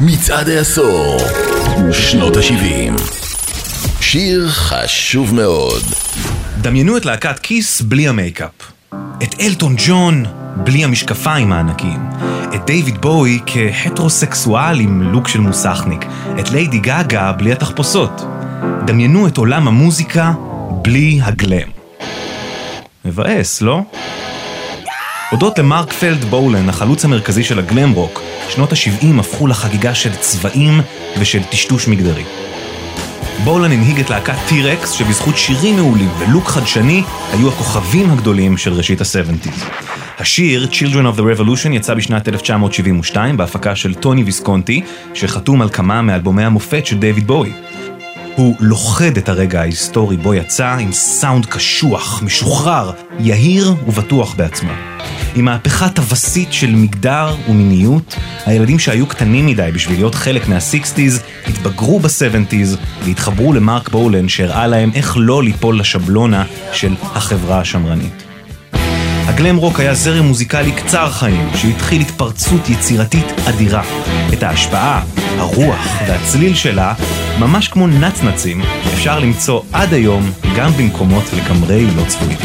מצעד העשור, שנות ה-70. שיר חשוב מאוד. דמיינו את להקת כיס בלי המייקאפ. את אלטון ג'ון בלי המשקפיים הענקיים. את דיוויד בואי כהטרוסקסואל עם לוק של מוסכניק. את ליידי גאגה בלי התחפושות. דמיינו את עולם המוזיקה בלי הגלם. מבאס, לא? הודות למרק פלד בולן, החלוץ המרכזי של הגלם רוק, שנות ה-70 הפכו לחגיגה של צבעים ושל טשטוש מגדרי. בולן הנהיג את להקת טי-רקס, שבזכות שירים מעולים ולוק חדשני, היו הכוכבים הגדולים של ראשית ה-70's. השיר Children of the Revolution יצא בשנת 1972 בהפקה של טוני ויסקונטי, שחתום על כמה מאלבומי המופת של דיוויד בואי. הוא לוכד את הרגע ההיסטורי בו יצא עם סאונד קשוח, משוחרר, יהיר ובטוח בעצמו. עם מהפכה טווסית של מגדר ומיניות, הילדים שהיו קטנים מדי בשביל להיות חלק מה-60's התבגרו ב-70's והתחברו למרק בולן שהראה להם איך לא ליפול לשבלונה של החברה השמרנית. הגלם רוק היה זרם מוזיקלי קצר חיים, שהתחיל התפרצות יצירתית אדירה. את ההשפעה, הרוח והצליל שלה, ממש כמו נצנצים, אפשר למצוא עד היום גם במקומות לגמרי לא צפויים.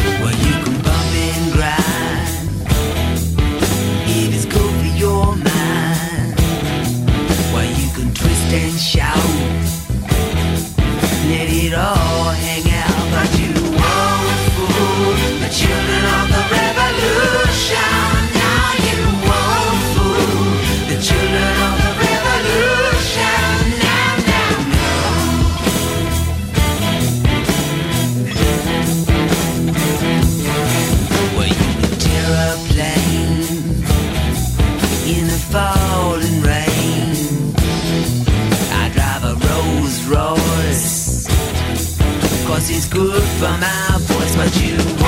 Is good for my voice, but you